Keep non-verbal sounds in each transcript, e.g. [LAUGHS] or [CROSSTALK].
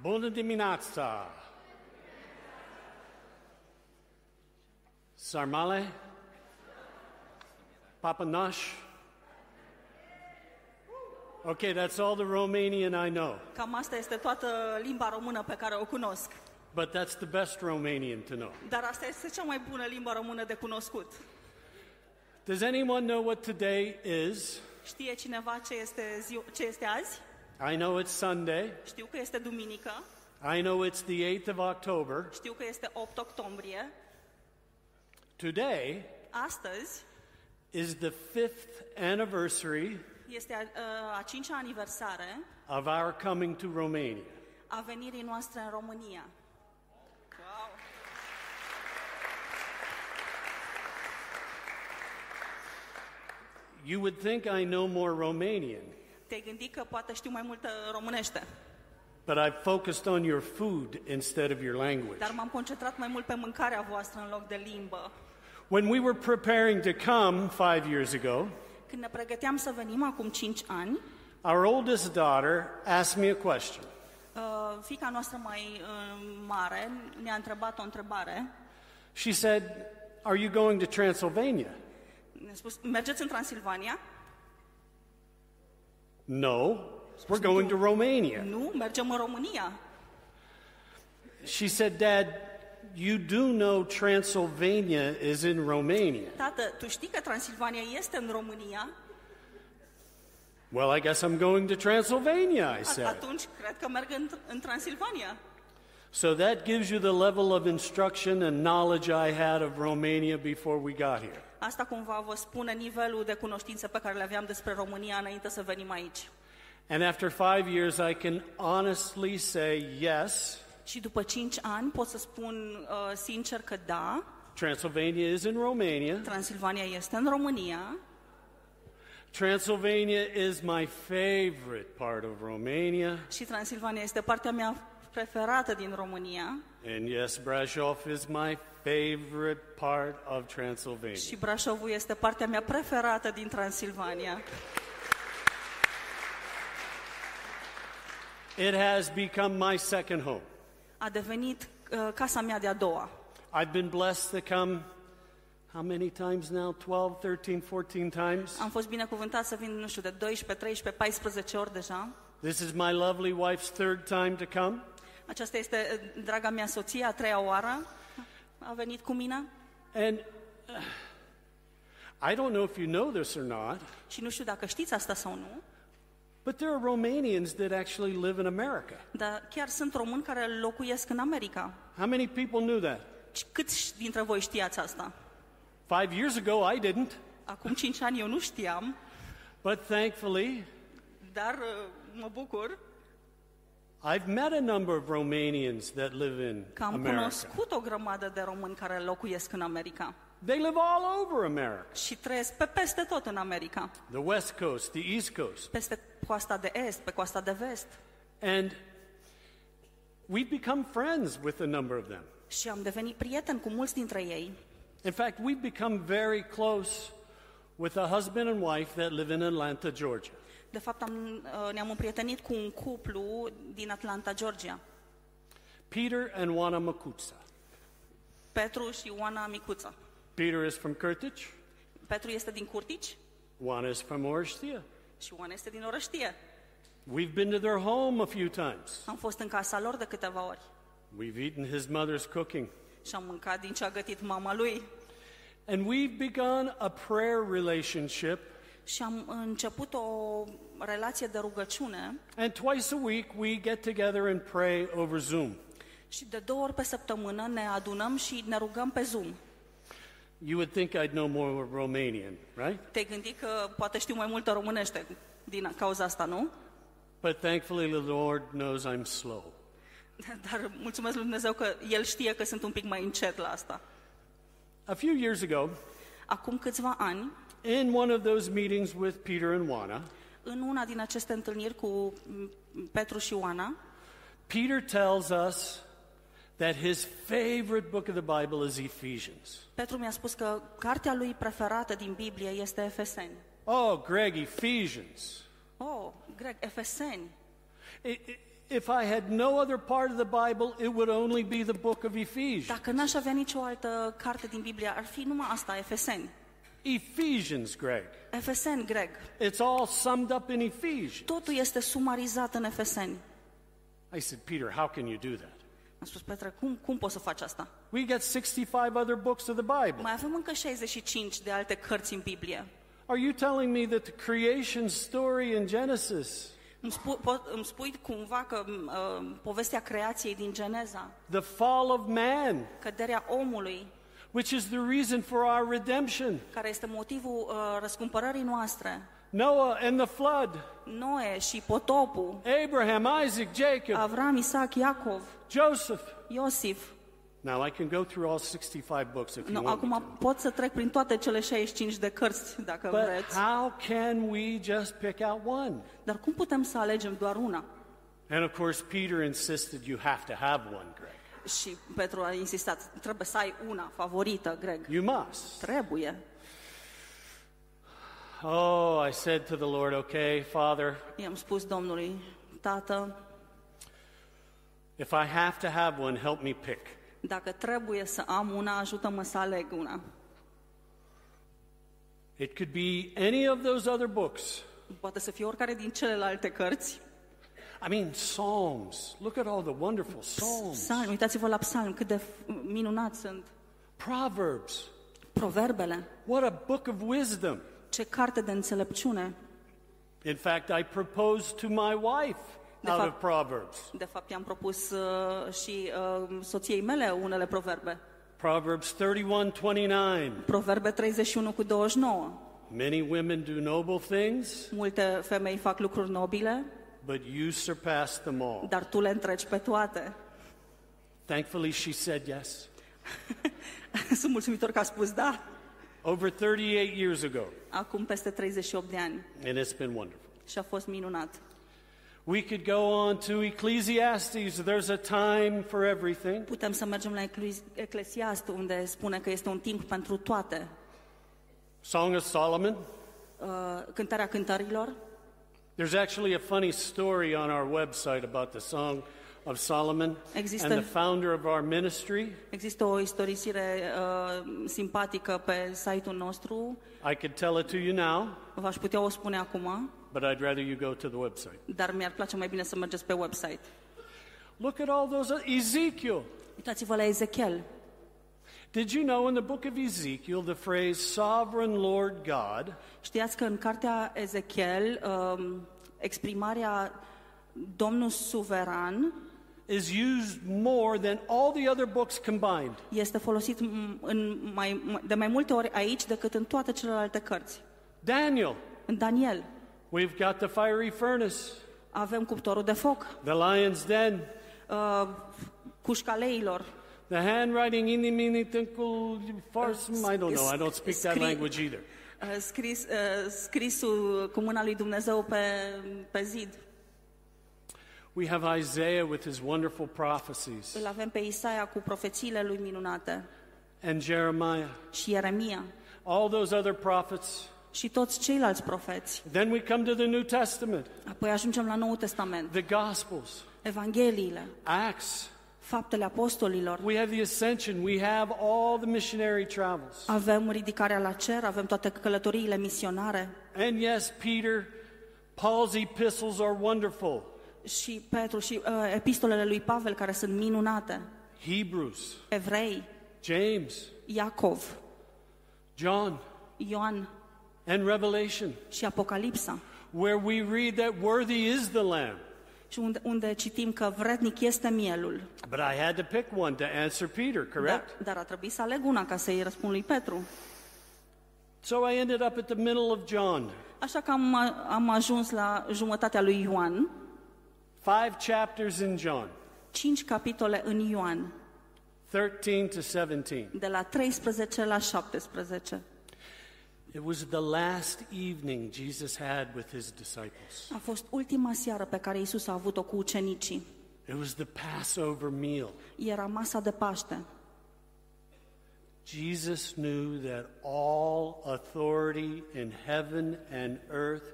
Bună dimineața! Sarmale? Papanash? Okay, that's all the Romanian I know. Cam asta este toată limba română pe care o cunosc. But that's the best Romanian to know. Dar asta este cea mai bună limba română de cunoscut. Does anyone know what today is? Știe cineva ce este, zi- ce este azi? I know it's Sunday. Știu că este duminică, I know it's the 8th of October. știu că este 8 octombrie. Today Astăzi is the fifth anniversary este a, a cincea aniversare of our coming to Romania. a venirii noastre în România. Wow! You would think I know more Romanian, Te-ai gândit că poate știu mai multă românește, but I've focused on your food instead of your language. dar m-am concentrat mai mult pe mâncarea voastră în loc de limbă. When we were preparing to come five years ago, Când ne pregăteam să venim acum 5 ani, our oldest daughter asked me a question. uh, fica noastră mai uh, mare ne-a întrebat o întrebare. She said, Are you going to Transylvania? Ne-a spus, mergeți în Transilvania? No, we're going to Romania. Nu, mergem în România. She said, Dad, you do know Transylvania is in Romania. Tată, tu știi că Transilvania este în România? Well, I guess I'm going to Transylvania, I said. Atunci cred că merg în, în Transilvania. So that gives you the level of instruction and knowledge I had of Romania before we got here. Asta cumva vă spune nivelul de cunoștință pe care le aveam despre România înainte să venim aici. And after five years, I can honestly say yes, Și după 5 ani pot să spun uh, sincer că da, Transylvania is in Romania. Transilvania este în România Transylvania is my favorite part of Romania. și Transilvania este partea mea preferată din România And yes, Brasov is my favorite part of Transylvania. și Brașovul este partea mea preferată din Transilvania. It has become my second home. A devenit uh, casa mea de-a doua. I've been blessed to come how many times now? 12, 13, 14 times? Am fost binecuvântat să vin, nu știu, de 12, 13, 14 ori deja. This is my lovely wife's third time to come. Aceasta este uh, draga mea soție, a treia oară a venit cu mine. And uh, I don't know if you know this or not, Și nu știu dacă știți asta sau nu, but there are Romanians that actually live in America. dar chiar sunt români care locuiesc în America. How many people knew that? Și Câți dintre voi știați asta? Five years ago, I didn't, Acum 5 ani eu nu știam, but thankfully, dar uh, mă bucur I've met a number of Romanians that live in că am America. cunoscut o grămadă de români care locuiesc în America They live all over America și trăiesc pe peste tot în America, the West Coast, the East Coast. peste coasta de est, pe coasta de vest. And we've become friends with a number of them. Și am devenit prieten cu mulți dintre ei. In fact, we've become very close with a husband and wife that live in Atlanta, Georgia. De fapt, am, uh, ne-am împrietenit cu un cuplu din Atlanta, Georgia. Peter and Juana Makutsa. Petru și Ioana Micuță. Peter is from Kurtic, Petru este din Curtici Juana is from Orstia. și Ioana este din Orăștie. We've been to their home a few times. Am fost în casa lor de câteva ori We've eaten his mother's cooking. și am mâncat din ce a gătit mama lui. And we've begun a prayer relationship. Și am început o relație de rugăciune And twice a week, we get together and pray over Zoom. și de două ori pe săptămână ne adunăm și ne rugăm pe Zoom. You would think I'd know more Romanian, right? Te-ai gândit că poate știu mai multă românește din cauza asta, nu? But thankfully, the Lord knows I'm slow. [LAUGHS] Dar mulțumesc lui Dumnezeu că El știe că sunt un pic mai încet la asta. A few years ago, Acum câțiva ani, in one of those meetings with Peter and Juana, în una din aceste întâlniri cu m, Petru și Oana, Peter tells us that his favorite book of the Bible is Ephesians. Petru mi-a spus că cartea lui preferată din Biblie este Efeseni. Oh, Greg, Ephesians. Oh, Greg, Efeseni. It, it, If I had no other part of the Bible, it would only be the book of Ephesians. Dacă n-aș avea nicio altă carte din Biblie, ar fi numai asta, Efeseni. Ephesians, Greg. Efeseni greg. It's all summed up in Ephesians. Totul este sumarizat în Efeseni. I said, Peter, how can you do that? Am spus, Petre, cum, cum poți să faci asta? We got 65 other books of the Bible. Mai avem încă 65 de alte cărți în Biblie. Are you telling me that the creation story in Genesis, Îmi, spu, pot, îmi spui cumva că uh, povestea creației din Geneza, the fall of man, căderea omului, which is the reason for our redemption, care este motivul uh, răscumpărării noastre, Noah and the flood, Noe și potopul, Abraham, Isaac, Jacob, Avram, Isaac, Iacov, Joseph. Iosif. Now I can go through all 65 books if you No, want me acum to. pot să trec prin toate cele 65 de cărți, dacă But vreți. how can we just pick out one? Dar cum putem să alegem doar una? And of course, Peter insisted you have to have one, Greg. Și Petru a insistat, trebuie să ai una favorită, Greg. You must. Trebuie. Oh, I said to the Lord, okay, Father, I-am spus Domnului, Tată, if I have to have one, help me pick. dacă trebuie să am una, ajută-mă să aleg una. It could be any of those other books. Poate să fie oricare din celelalte cărți. I mean, Psalms. Look at all the wonderful Psalms. Psalm, uitați-vă la psalm, cât de f- minunați sunt. Proverbs. Proverbele, What a book of wisdom. ce carte de înțelepciune. In fact, I proposed to my wife De out fapt- of Proverbs. De fapt, i-am propus uh, și uh, soției mele unele proverbe. Proverbs 31 29. Proverbe 31 cu 29. Many women do noble things, Multe femei fac lucruri nobile, but you surpass them all. dar tu le întreci pe toate. Thankfully, she said yes. [LAUGHS] Sunt mulțumitor că a spus da, Over 38 years ago, acum peste 38 de ani. and it's been wonderful. Și a fost minunat. We could go on to Ecclesiastes. There's a time for everything. Putem să mergem la Eclesi- Eclesiast, unde spune că este un timp pentru toate. Song of Solomon. Uh, cântarea cântărilor. There's actually a funny story on our website about the Song of Solomon Există- and the founder of our ministry. Există o istorisire uh, simpatică pe site-ul nostru. I could tell it to you now, V-aș putea o spune acum, but I'd rather you go to the website. dar mi-ar place mai bine să mergeți pe website. Look at all those. Ezekiel. Uitați-vă la Ezechiel. Did you know in the book of Ezekiel the phrase sovereign Lord God Știați că în cartea Ezechiel um, exprimarea Domnul suveran is used more than all the other books combined? este folosit în mai, de mai multe ori aici decât în toate celelalte cărți. Daniel. În Daniel We've got the fiery furnace, avem cuptorul de foc, the lion's den, uh, cușca leilor, the handwriting inimini tinkle farsum. I don't know. I don't speak that language either. Eh, scris, eh, scrisul cu mâna lui Dumnezeu pe, pe zid. We have Isaiah with his wonderful prophecies Îl avem pe Isaia cu profețiile lui minunate and Jeremiah, și Ieremia all those other prophets. și toți ceilalți profeți. Then we come to the New Testament, Apoi ajungem la Noul Testament, the Gospels, Evangheliile, Acts. Faptele apostolilor. We have the ascension. We have all the missionary travels. Avem ridicarea la cer, avem toate călătoriile misionare And yes, Peter, Paul's epistles are wonderful. și Petru și uh, epistolele lui Pavel care sunt minunate. Hebrews, Evrei, James, Iacov, John, Ioan and Revelation, și Apocalipsa. where we read that worthy is the Lamb. Și unde, unde citim că vrednic este mielul. But I had to pick one to answer Peter, Dar, correct? dar a trebuit să aleg una ca să-i răspund lui Petru. So I ended up at the middle of John. Așa că am, am ajuns la jumătatea lui Ioan, Five chapters in John, cinci capitole în Ioan, 13 to 17. de la 13 la 17. It was the last evening Jesus had with his disciples. A fost ultima seară pe care Isus a avut-o cu ucenicii. It was the Passover meal. Era masa de Paște. Jesus knew that all authority in heaven and earth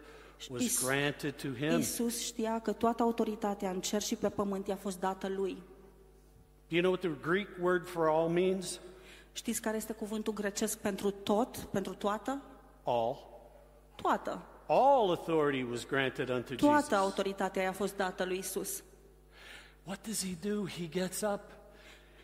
was Is- granted to him. Isus știa că toată autoritatea în cer și pe pământ i-a fost dată lui. Do you know what the Greek word for all means? Știți care este cuvântul grecesc pentru tot, pentru toată? All. Toată. All authority was granted unto Toată Jesus. autoritatea i-a fost dată lui Isus. What does he do? He gets up.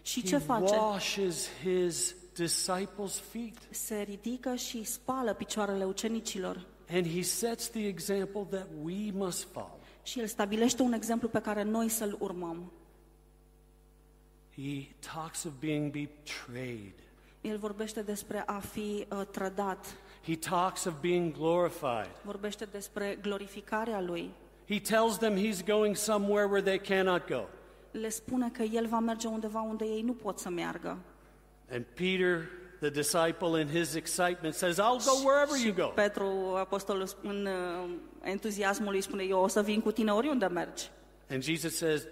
Și He ce face? washes his disciples' feet. Se ridică și spală picioarele ucenicilor. And he sets the example that we must follow. Și el stabilește un exemplu pe care noi să-l urmăm. He talks of being betrayed. El vorbește despre a fi uh, trădat, He talks of being glorified. vorbește despre glorificarea lui. He tells them he's going somewhere where they cannot go. Le spune că el va merge undeva unde ei nu pot să meargă. And Peter, the disciple, in his excitement, says, I'll go wherever you go. Petru, apostolul, în uh, entuziasmul lui spune, eu o să vin cu tine oriunde mergi. And Jesus says,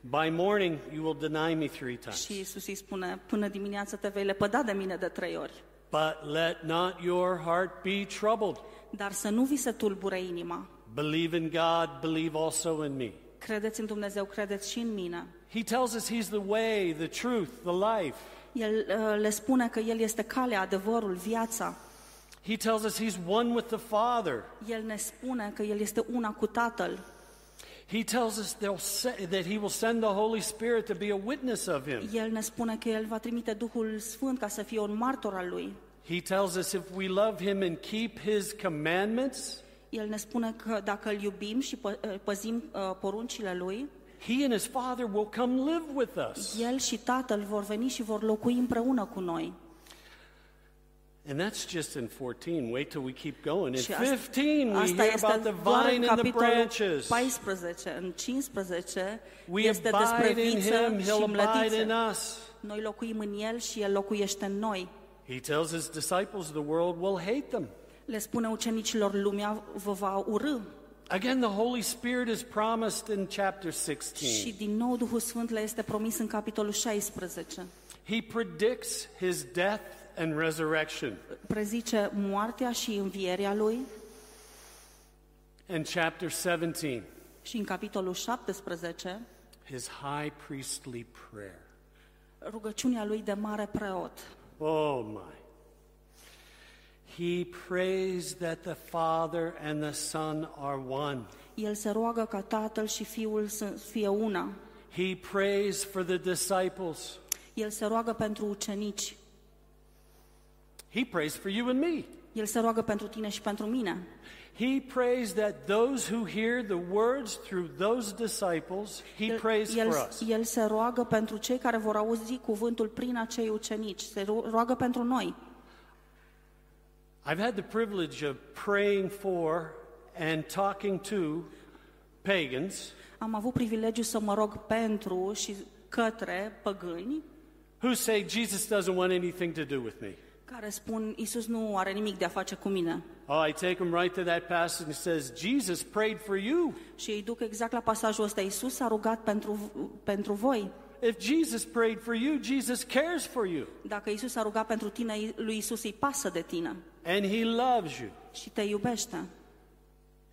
By morning you will deny me three times. Și Isus îi spune, până dimineața te vei lepăda de mine de trei ori. But let not your heart be troubled. Dar să nu vi se tulbure inima. Believe in God, believe also in me. Credeți în Dumnezeu, credeți și în mine. He tells us He's the way, the truth, the life. El uh, le spune că El este calea, adevărul, viața. He tells us He's one with the Father. El ne spune că El este una cu Tatăl. He tells us that He will send the Holy Spirit to be a witness of Him. El ne spune că El va trimite Duhul Sfânt ca să fie un martor al Lui. He tells us if we love Him and keep His commandments, El ne spune că dacă îl iubim și pă- uh, păzim uh, poruncile Lui, He and His Father will come live with us. El și Tatăl vor veni și vor locui împreună cu noi. And that's just in 14. Wait till we keep going. In Și asta, 15, we asta hear este about the doar în vine and the capitolul branches. 14. În 15 We este despre abide in viță Him, și He'll abide in mlădiță. us. Noi locuim în El și El locuiește în noi. He tells His disciples the world will hate them. Le spune ucenicilor, lumea vă va urâ. Again, the Holy Spirit is promised in chapter Și 16. din nou Duhul Sfânt le este promis în capitolul 16. He predicts His death and resurrection. Prezice moartea și învierea Lui In chapter 17, și în capitolul 17 His high priestly prayer. rugăciunea Lui de mare preot. Oh my. He prays that the Father and the Son are one. El se roagă ca Tatăl și Fiul să fie una. He prays for the disciples. El se roagă pentru ucenici. He prays for you and me. El se roagă pentru tine și pentru mine. He prays that those who hear the words through those disciples, he El, prays el, for us. el se roagă pentru cei care vor auzi cuvântul prin acei ucenici. Se ro- roagă pentru noi. I've had the privilege of praying for and talking to pagans Am avut privilegiul să mă rog pentru și către păgâni who say Jesus doesn't want anything to do with me. care spun Isus nu are nimic de a face cu mine. Oh, I take them right to that passage and says, Jesus prayed for you. Și îi duc exact la pasajul ăsta. Isus a rugat pentru, pentru voi. If Jesus prayed for you, Jesus cares for you. Dacă Isus a rugat pentru tine, lui Isus îi pasă de tine And he loves you. și te iubește.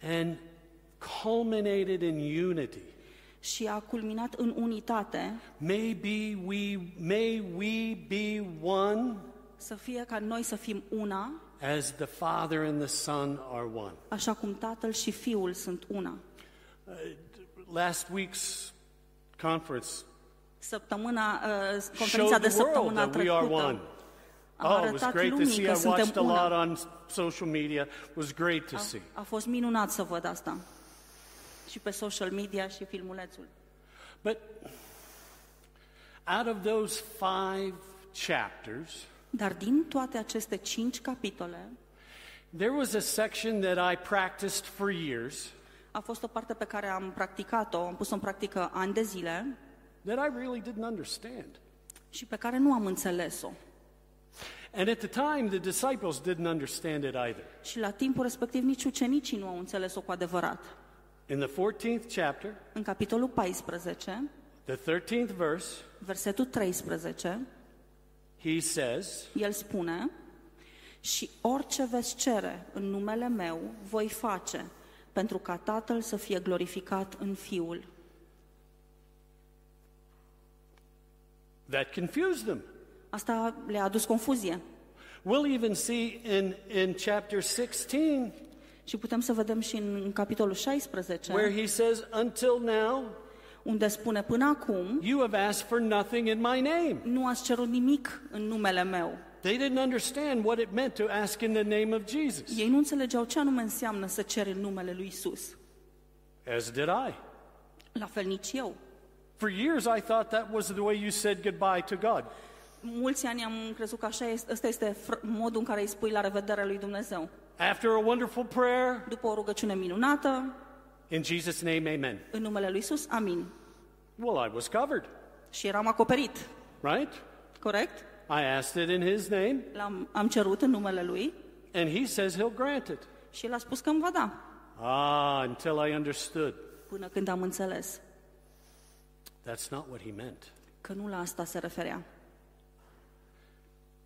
And culminated in unity. Și a culminat în unitate Maybe we, may we be one să fie ca noi să fim una, as the Father and the Son are one. așa cum Tatăl și Fiul sunt una. Last week's conference Săptămâna, uh, showed conferința de the world săptămâna that we are one. trecută a Oh, it was arătat great to lumii see. că I watched a suntem lot una. on social media. It was great to see. A fost minunat să văd asta. Și pe social media și filmulețul. But out of those five chapters, Dar din toate aceste cinci capitole, there was a section that I practiced for years a fost o parte pe care am practicat-o, am pus-o în practică ani de zile that I really didn't understand. și pe care nu am înțeles-o. And at the time, the disciples didn't understand it either. Și la timpul respectiv nici ucenicii nu au înțeles-o cu adevărat. In the 14th chapter, În capitolul 14, the 13th verse, versetul 13, he says, el spune Și orice veți cere în numele meu, voi face, pentru ca Tatăl să fie glorificat în Fiul. That confused them. Asta le-a adus confuzie. We'll even see in, in chapter 16 Și putem să vedem și în, în capitolul 16, where he says, Until now, unde spune până acum, you have asked for nothing in my name. nu ați cerut nimic în numele meu. They didn't understand what it meant to ask in the name of Jesus, Ei nu înțelegeau ce anume înseamnă să ceri în numele lui Isus. as did I. La fel nici eu. For years, I thought that was the way you said goodbye to God. Mulți ani am crezut că așa este, ăsta este fr- modul în care îi spui la revedere lui Dumnezeu. After a wonderful prayer, După o rugăciune minunată, in Jesus' name, amen. în numele lui Isus, amin. Well, I was covered, Și eram acoperit, right? corect? I asked it in His name, L-am, am cerut în numele lui and He says He'll grant it. și el a spus că îmi va da, Ah, until I understood. până când am înțeles That's not what He meant. că nu la asta se referea.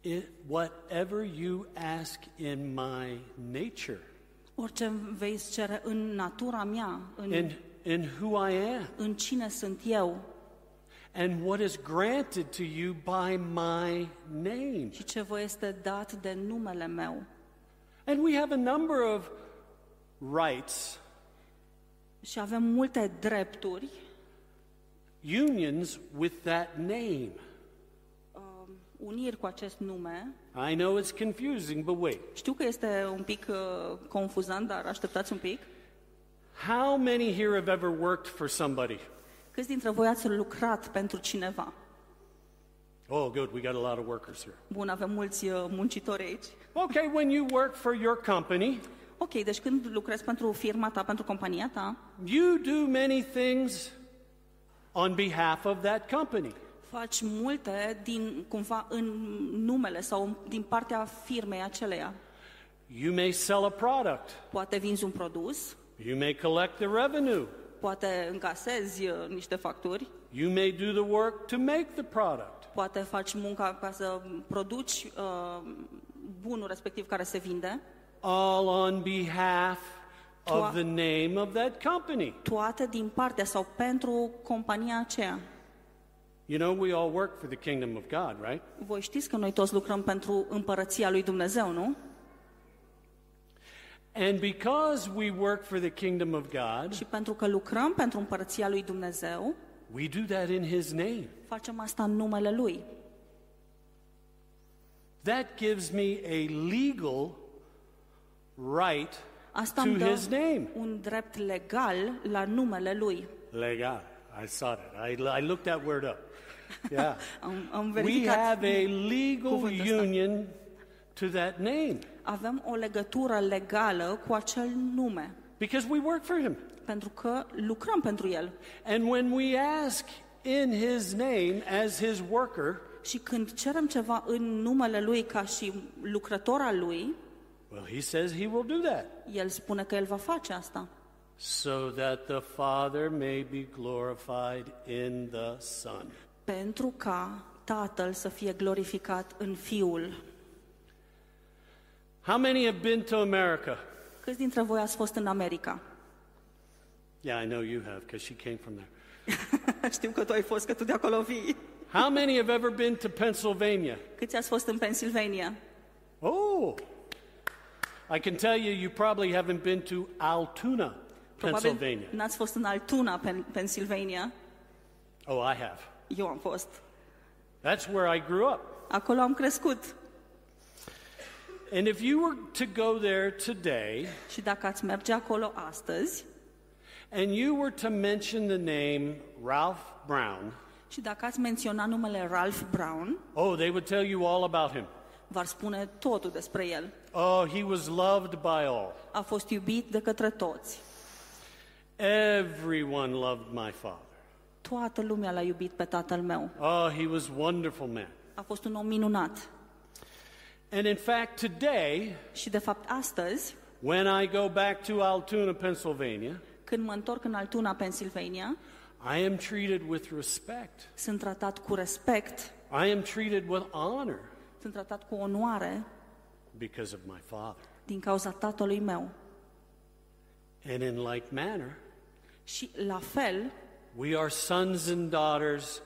It, whatever you ask in my nature, Orice vei cere în natura mea, în, in, in who I am, în cine sunt eu and what is granted to you by my name. și ce vă este dat de numele meu. And we have a number of rights, Și avem multe drepturi, unions with that name. Uniri cu acest nume. I know it's confusing, but wait. Știu că este un pic uh, confuzant, dar așteptați un pic. How many here have ever worked for somebody? Câți dintre voi ați lucrat pentru cineva? Oh, good, we got a lot of workers here. Bun, avem mulți uh, muncitori aici. Okay, when you work for your company, Ok, deci când lucrezi pentru firma ta, pentru compania ta, you do many things on behalf of that company. Faci multe din cumva în numele sau din partea firmei aceleia. You may sell a product, Poate vinzi un produs, you may collect the revenue, poate încasezi uh, niște facturi, you may do the work to make the product. poate faci munca ca să produci uh, bunul respectiv care se vinde, all on behalf of Tua- the name of that company. toate din partea sau pentru compania aceea. You know, we all work for the kingdom of God, right? Voi știți că noi toți lucrăm pentru împărăția lui Dumnezeu, nu? And because we work for the kingdom of God, Și pentru că lucrăm pentru împărăția lui Dumnezeu, we do that in His name. facem asta în numele Lui. That gives me a legal right Asta to îmi dă His name. un drept legal la numele Lui. Legal. I saw that. I, I looked that word up. [LAUGHS] Yeah. Am, am we verificat. have a legal cuvântul ăsta. union to that name Avem o legătură legală cu acel nume, because we work for Him. pentru că lucrăm pentru El. And when we ask in His name as His worker, Și când cerem ceva în numele Lui ca și lucrător al Lui, well, He says He will do that El spune că El va face asta. So that the Father may be glorified in the Son. Pentru ca Tatăl să fie glorificat în Fiul. How many have been to America? Câți dintre voi ați fost în America? Yeah, I know you have because she came from there. [LAUGHS] Știu că tu ai fost, că tu de acolo vii. How many have ever been to Pennsylvania? Câți ați fost în Pennsylvania? Oh, I can tell you, you probably haven't been to Altoona, Pennsylvania. N-ați fost în Altoona, Pen- Pennsylvania. Oh, I have. Eu am fost. That's where I grew up. Acolo am crescut. And if you were to go there today Și dacă ați merge acolo astăzi and you were to mention the name Ralph Brown, și dacă ați menționa numele Ralph Brown, oh, they would tell you all about him. v-ar spune totul despre el. Oh, he was loved by all. A fost iubit de către toți. Everyone loved my father. Toată lumea l-a iubit pe tatăl meu. Oh, he was a wonderful man. A fost un om minunat. And in fact, today, Și de fapt astăzi, when I go back to Altoona, Pennsylvania, când mă întorc în Altoona, Pennsylvania, I am treated with respect. sunt tratat cu respect, I am treated with honor sunt tratat cu onoare because of my father. din cauza tatălui meu. And in like manner, Și la fel, we are sons and daughters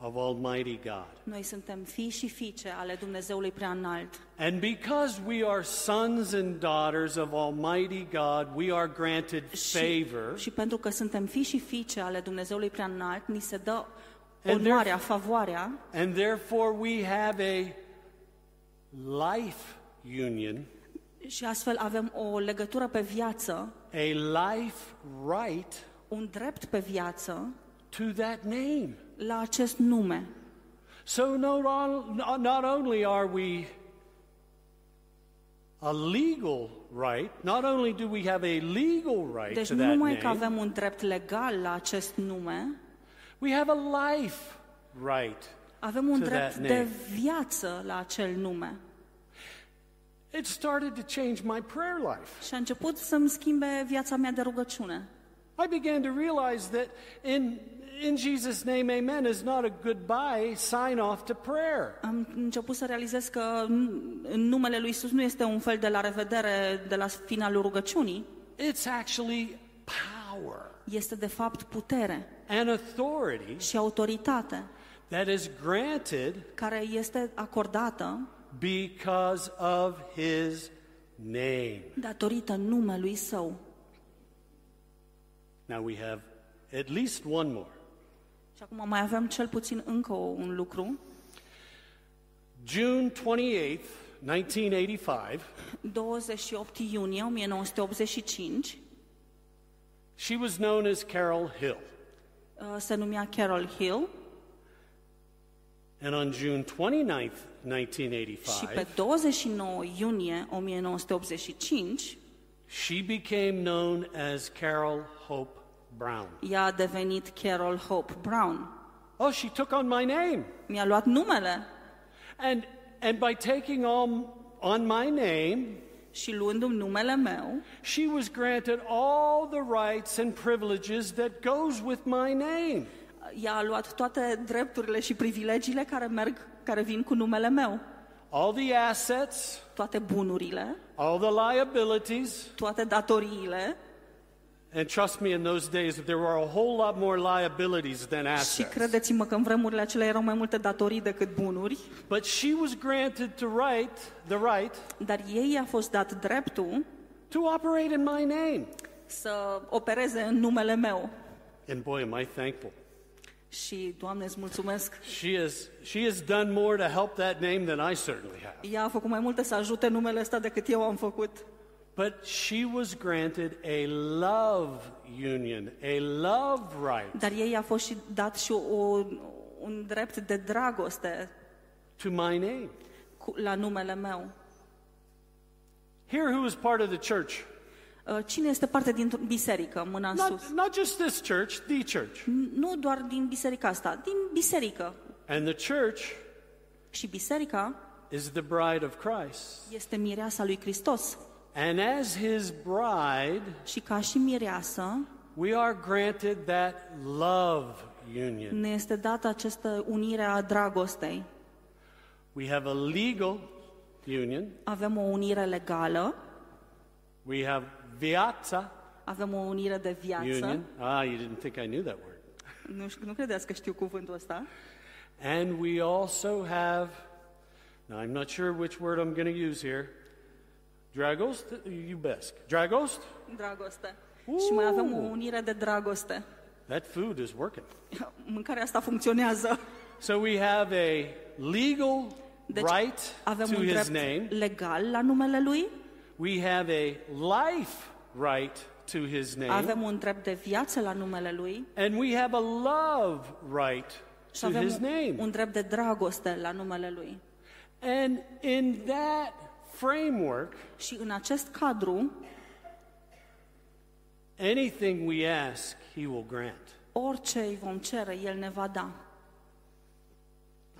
of Almighty God. noi suntem fii și fiice ale Dumnezeului prea înalt. And because we are sons and daughters of Almighty God, we are granted Și, favor. și pentru că suntem fii și fiice ale Dumnezeului prea înalt, ni se dă And onoarea, theref- favoarea And therefore, we have a life union, și astfel avem o legătură pe viață, a life right un drept pe viață to that name. la acest nume. So, not, not only are we a legal right, not only do we have a legal right Deci to that numai că name, avem un drept legal la acest nume, we have a life right. avem un To drept that de name. viață la acel nume. It started to change my prayer life. Și a început să-mi schimbe viața mea de rugăciune. I began to realize that in, in Jesus' name, amen, is not a goodbye sign off to prayer. Am început să realizez că în numele lui Isus nu este un fel de la revedere de la finalul rugăciunii, It's actually power este de fapt putere and authority și autoritate that is granted care este acordată because of his name. datorită numelui său. Now we have at least one more. Și acum mai avem cel puțin încă un lucru. June 28th, 1985, 28 iunie 1985 she was known as Carol Hill. uh, se numea Carol Hill And on June 29th, și pe 1985, 29 iunie 1985 she became known as Carol Hope Brown. ea a devenit Carol Hope Brown. Oh, she took on my name. Mi-a luat numele And, and by taking on, on my name, și luându-mi numele meu, she was granted all the rights and privileges that goes with my name. ea a luat toate drepturile și privilegiile care merg, care vin cu numele meu. All the assets, Toate bunurile, all the liabilities. toate datoriile And trust me, in those days, there were a whole lot more liabilities than și assets. credeți-mă că în vremurile acelea erau mai multe datorii decât bunuri, But she was granted to right, the right dar ei i-a fost dat dreptul to operate in my name. să opereze în numele meu. And boy, am I thankful. Și, Doamne, îți mulțumesc. She has, she has done more to help that name than I certainly have. Ea a făcut mai multe să ajute numele ăsta decât eu am făcut. But she was granted a love union, a love right Dar ei a fost și dat și o, un drept de dragoste to my name. cu, la numele meu. Here, who is part of the church? Uh, Cine este parte din biserică, mâna în sus? Not, not just this church, the church. N- Nu doar din biserica asta, din biserică. And the church Și biserica is the bride of Christ. este mireasa lui Hristos. And as his bride, Și ca și mireasă, we are granted that love union. ne este dată această unire a dragostei. We have a legal union, Avem o unire legală, we have viața avem o unire de viață. union. Ah, you didn't think I knew that word. Nu, știu- nu credeți că știu cuvântul ăsta. And we also have, now I'm not sure which word I'm going to use here. Dragost, iubesc. Dragost? Dragoste. Și mai avem o unire de dragoste. That food is working. Mâncarea asta funcționează. So we have a legal Deci right avem to un his drept name. legal la numele lui, We have a life right to his name. avem un drept de viață la numele lui And we have a love right și to avem his un, name. un drept de dragoste la numele lui. And in that framework, Și în acest cadru, anything we ask, he will grant. orice îi vom cere, el ne va da.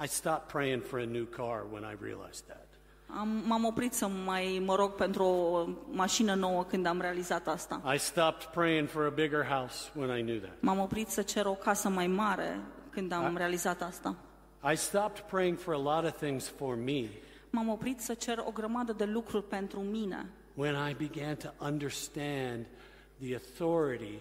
I stopped praying for a new car when I realized that. Am, m-am oprit să mai mă rog pentru o mașină nouă când am realizat asta. I stopped praying for a bigger house when I knew that. M-am oprit să cer o casă mai mare când am realizat asta. I stopped praying for a lot of things for me M-am oprit să cer o grămadă de lucruri pentru mine when I began to understand the authority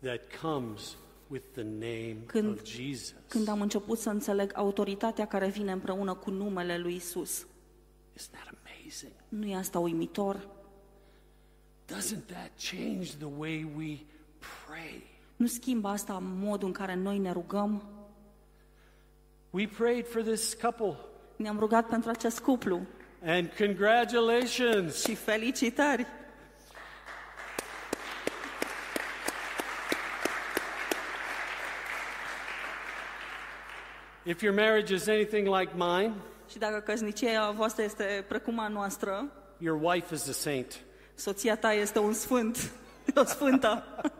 that comes with the name Când- of Jesus. Când am început să înțeleg autoritatea care vine împreună cu numele lui Isus. Isn't that amazing? Nu e asta uimitor? Doesn't that change the way we pray? Nu schimbă asta modul în care noi ne rugăm? We prayed for this couple, Ne-am rugat pentru acest cuplu and congratulations. și felicitări! If your marriage is anything like mine, Și dacă căsnicia voastră este precum a noastră, your wife is a saint. soția ta este un sfânt, [LAUGHS] o sfântă. [LAUGHS]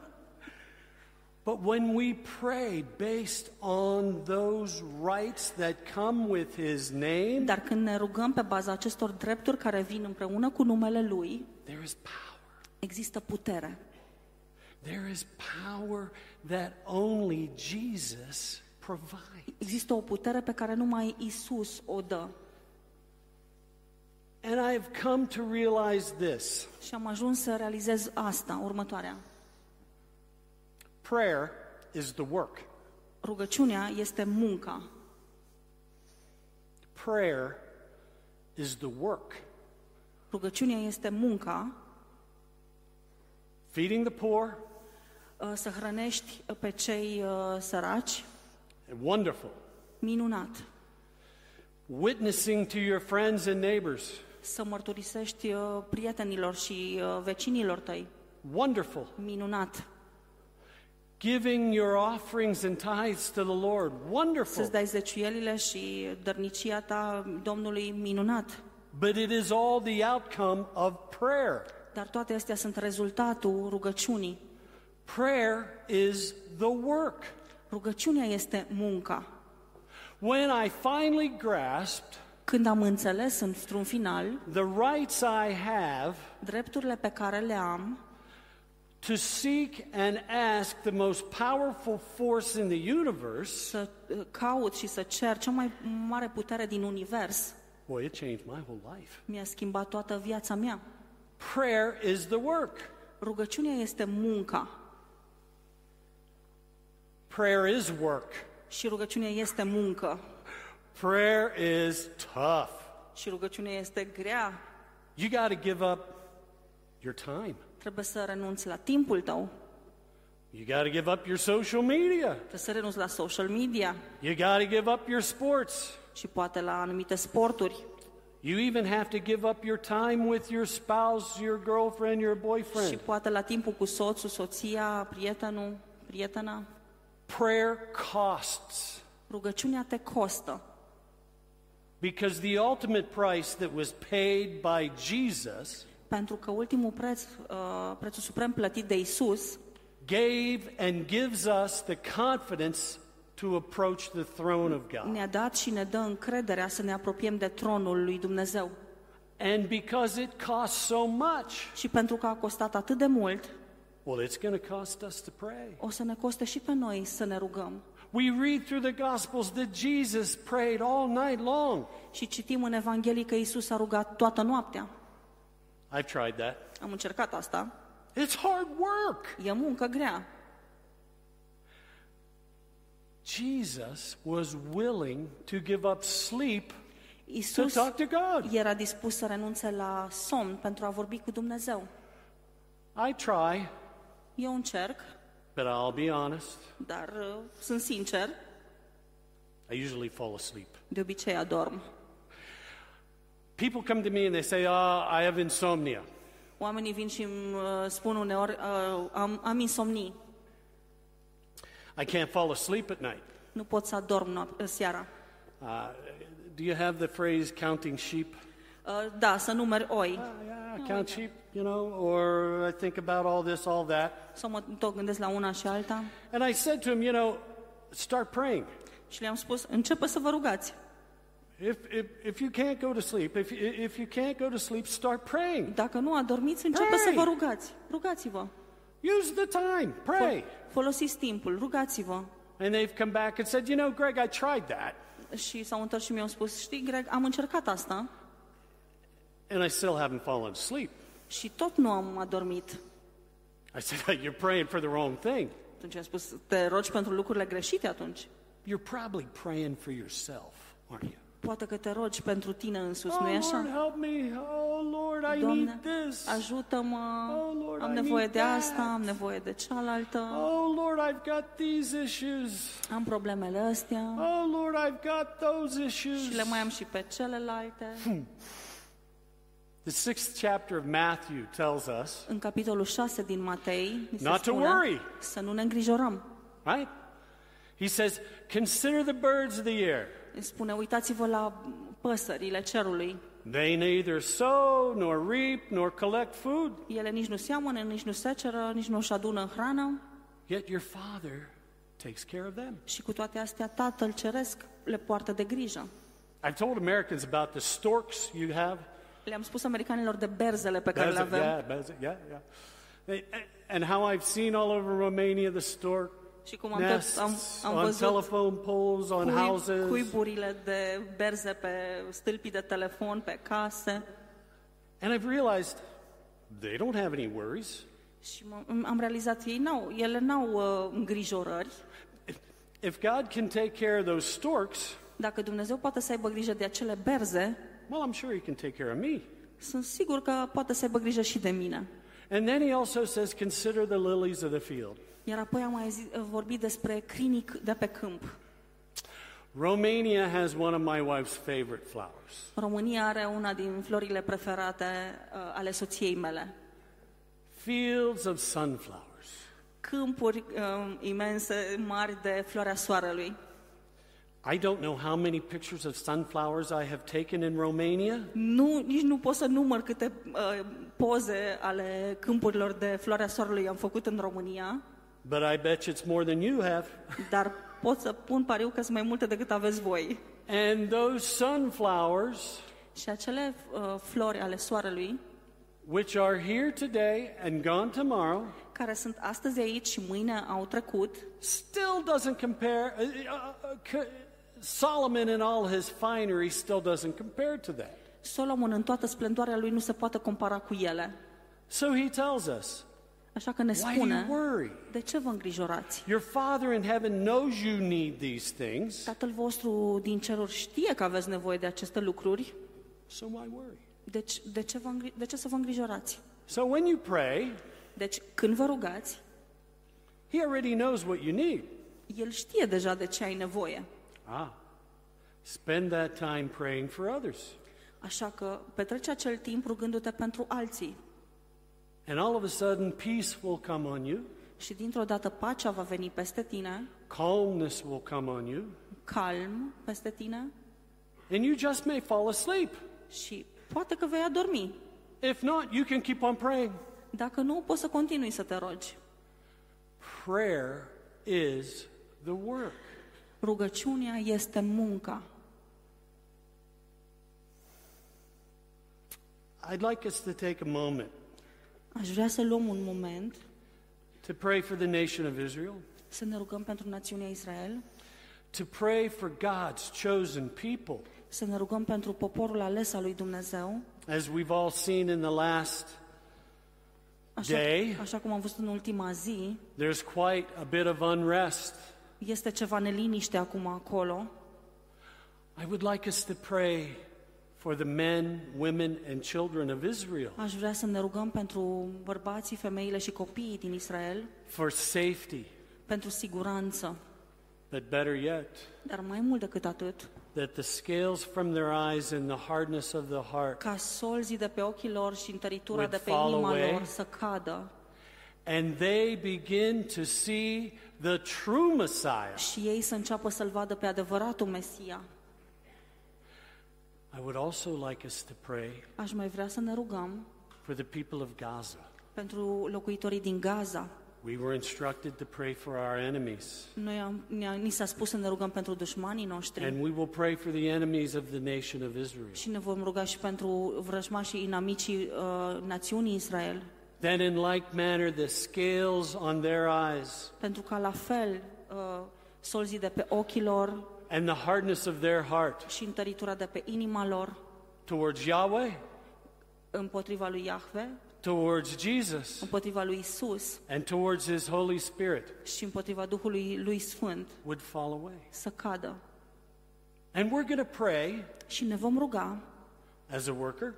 But when we pray based on those rights that come with his name, Dar când ne rugăm pe baza acestor drepturi care vin împreună cu numele Lui, there is power. există putere. There is power that only Jesus provides. Există o putere pe care numai Isus o dă. And I have come to realize this Și am ajuns să realizez asta, următoarea. prayer is the work, Rugăciunea este munca. prayer is the work. Rugăciunea este munca, Feeding the poor, uh, să hrănești pe cei uh, săraci, wonderful. minunat. Witnessing to your friends and neighbors, Să mărturisești uh, prietenilor și uh, vecinilor tăi, wonderful. minunat. Giving your offerings and tithes to the Lord, wonderful. Să-ți dai zeciuielile și dărnicia ta Domnului, minunat. But it is all the outcome of prayer. Dar toate astea sunt rezultatul rugăciunii. Prayer is the work. Rugăciunea este munca. When I finally grasped Când am înțeles într-un final the rights I have drepturile pe care le am to seek and ask the most powerful force in the universe, să uh, caut și să cer cea mai mare putere din univers, boy, it changed my whole life. mi-a schimbat toată viața mea. Prayer is the work. Rugăciunea este munca Prayer is work. și rugăciunea este muncă Prayer is tough. și rugăciunea este grea. You got to give up your time. Trebuie să renunți la timpul tău, You got to give up your social media. trebuie să renunți la social media You got to give up your sports. și poate la anumite sporturi. You even have to give up your time with your spouse, your girlfriend, your Și boyfriend. poate la timpul cu soțul, soția, prietenul, prietena. Prayer costs Rugăciunea te costă. because the ultimate price that was paid by Jesus Pentru că ultimul preț, uh, prețul suprem plătit de Isus, gave and gives us the confidence to approach the throne of God. ne-a dat și ne dă încrederea să ne apropiem de tronul lui Dumnezeu. And because it costs so much, Și pentru că a costat atât de mult, well, it's going to cost us to pray. o să ne coste și pe noi să ne rugăm. We read through the Gospels that Jesus prayed all night long. Și citim în Evanghelie că Isus a rugat toată noaptea. I've tried that. Am încercat asta. It's hard work. E muncă grea. Jesus was willing to give up sleep to Isus talk to God. era dispus să renunțe la somn pentru a vorbi cu Dumnezeu. I try, Eu încerc, but I'll be honest. dar uh, sunt sincer, I usually fall asleep. de obicei adorm. People come to me and they say, "Ah, I have insomnia." Oamenii vin și îmi uh, spun uneori, uh, am, am insomnii, I can't fall asleep at night. nu pot să adorm noap- seara. Uh, do you have the phrase "counting sheep"? Uh, Da, să numeri oi. Uh, yeah, I count sheep, you know, or I think about all this, all that. Sau mă tot gândesc la una și alta. And I said to him, you know, start praying. Și le-am spus, începe să vă rugați. If, if, if you can't go to sleep, if, if you can't go to sleep, start praying. Dacă nu adormiți, începe Pray! să vă rugați. Rugați-vă. Use the time, pray. Folosiți timpul, rugați-vă. And they've come back and said, you know, Greg, I tried that, Și s-au întors și mi-au spus, știi, Greg, am încercat asta and I still haven't fallen asleep. și tot nu am adormit. I said, [LAUGHS] You're praying for the wrong thing. Atunci am spus, te rogi pentru lucrurile greșite atunci. You're probably praying for yourself, aren't you? Poate că te rogi pentru tine însuți, Oh, nu-i Lord, așa? help me. Oh, Lord, I Doamne, need this. ajută-mă, Oh, Lord, am I nevoie need de asta, that. am nevoie de cealaltă, Oh, Lord, I've got these issues. am problemele astea Oh, Lord, I've got those issues. și le mai am și pe celelalte. The sixth chapter of Matthew tells us, În capitolul 6 din Matei, ni se Not to spune worry. să nu ne îngrijorăm. right? He says, Consider the birds of the air. Îi spune, uitați-vă la păsările cerului. They neither sow, nor reap, nor collect food, Ele nici nu seamănă, nici nu seceră, nici nu își adună hrană yet your Father takes care of them. și cu toate astea Tatăl Ceresc le poartă de grijă. I've told Americans about the storks you have. Le-am spus americanilor de berzele pe care le That's it, avem yeah, that's it, yeah, yeah. They- And how I've seen all over Romania the stork și cum am, tot, nests am, am on văzut telephone poles, on cuib, houses. cuiburile de berze pe stâlpii de telefon, pe case And I've realized they don't have any worries. și m- am realizat ei n-au, ele n-au uh, îngrijorări. If God can take care of those storks, Dacă Dumnezeu poate să aibă grijă de acele berze, well, I'm sure He can take care of me. sunt sigur că poate să aibă grijă și de mine. And then He also says, Consider the lilies of the field. Iar apoi am mai zi, vorbit despre crinic de pe câmp. Romania has one of my wife's favorite flowers. România are una din florile preferate uh, ale soției mele. Fields of sunflowers. Câmpuri uh, imense, mari de floarea soarelui. I don't know how many pictures of sunflowers I have taken in Romania, Nu, nici nu pot să număr câte uh, poze ale câmpurilor de floarea soarelui am făcut în România, but I bet you it's more than you have. dar pot să pun pariu că sunt mai multe decât aveți voi. And those sunflowers, Și acele uh, flori ale soarelui, which are here today and gone tomorrow, care sunt astăzi aici și mâine au trecut, still doesn't compare. Uh, uh, uh, Solomon in all his finery still doesn't compare to that. Solomon în toată splendoarea lui nu se poate compara cu ele. So he tells us, Așa că ne why do you spune, worry? de ce vă îngrijorați? Your Father in heaven knows you need these things, Tatăl vostru din ceruri știe că aveți nevoie de aceste lucruri, so why worry? deci de ce, vă, îngri- de ce să vă îngrijorați? So when you pray, Deci când vă rugați, he already knows what you need. El știe deja de ce ai nevoie. Ah, spend that time praying for others. Așa că petrece acel timp rugându-te pentru alții And all of a sudden, peace will come on you, și dintr-o dată pacea va veni peste tine, calmness will come on you, calm peste tine and you just may fall asleep. și poate că vei adormi. If not, you can keep on praying. Dacă nu, poți să continui să te rogi. Prayer is the work. Rugăciunea este munca. I'd like us to take a moment Aș vrea să luăm un moment to pray for the nation of Israel, să ne rugăm pentru națiunea Israel, to pray for God's chosen people. să ne rugăm pentru poporul ales al lui Dumnezeu, As we've all seen in the last așa, Day. așa cum am văzut în ultima zi, There's quite a bit of unrest. Este ceva neliniște acum acolo. I would like us to pray for the men, women, and children of Israel Aș vrea să ne rugăm pentru bărbații, femeile și copiii din Israel, for safety, pentru siguranță, but better yet, dar mai mult decât atât, that the scales from their eyes and the hardness of the heart, ca solzii de pe ochii lor și întăritura Would de pe fall inima away. lor să cadă and they begin to see the true Messiah. și ei să înceapă să-L vadă pe adevăratul Mesia. I would also like us to pray Aș mai vrea să ne rugăm for the people of Gaza. pentru locuitorii din Gaza. We were instructed to pray for our enemies, Noi am, ne ni s-a spus să ne rugăm pentru dușmanii noștri and we will pray for the enemies of the nation of Israel. și ne vom ruga și pentru vrăjmașii inamicii uh, națiunii Israel, Then, in like manner, the scales on their eyes pentru ca la fel uh, solzii de pe ochii lor and the hardness of their heart și întăritura de pe inima lor towards Yahweh împotriva lui Iahve towards Jesus împotriva lui Isus and towards His Holy Spirit și împotriva Duhului lui Sfânt would fall away. să cadă. And we're going to pray Și ne vom ruga as a worker,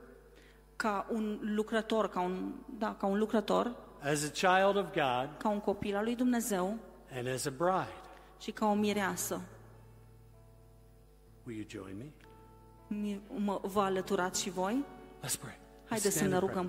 ca un lucrător, ca un, da, ca un lucrător, as a child of God, ca un copil al lui Dumnezeu and as a bride. și ca o mireasă. Will you join me? Mi- Mă, vă alăturați și voi? Let's pray. Let's Haideți să stand ne and pray. rugăm